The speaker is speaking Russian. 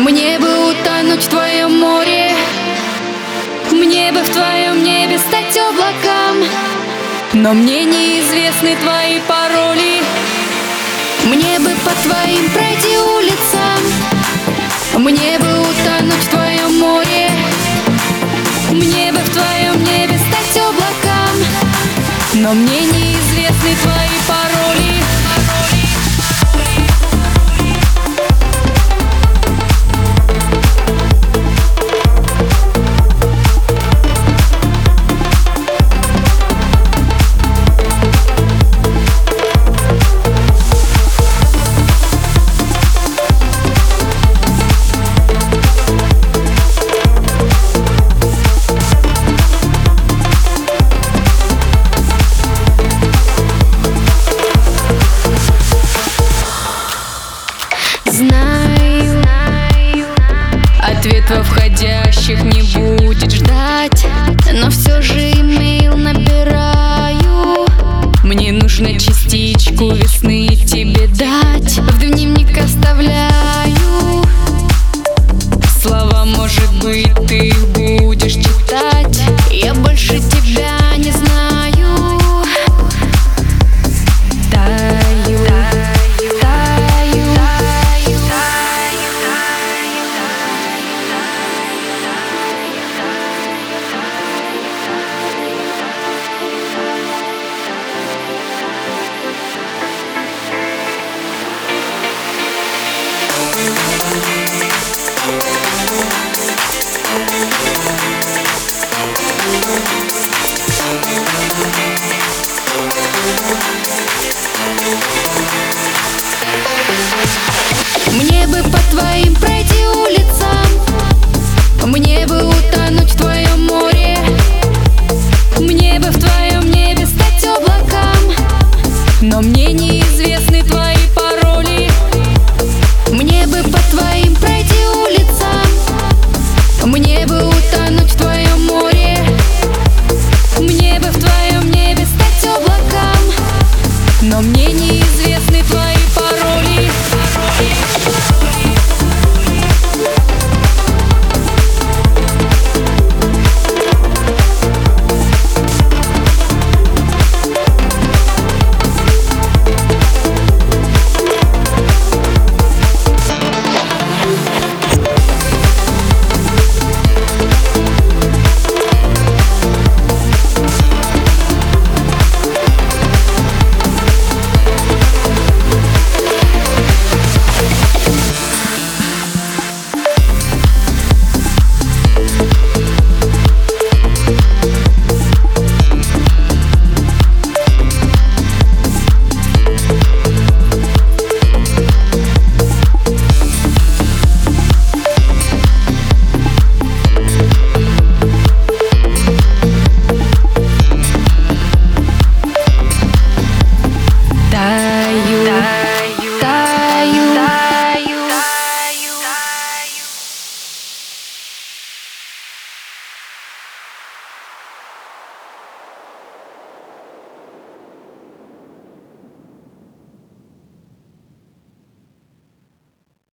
Мне бы утонуть в твоем море. Мне бы в твоем небе стать облаком. Но мне неизвестны твои пароли. Мне бы по твоим пройти улицам. Мне бы утонуть в твоем море. Мне бы в твоем небе стать облаком. Но мне неизвестны Твоим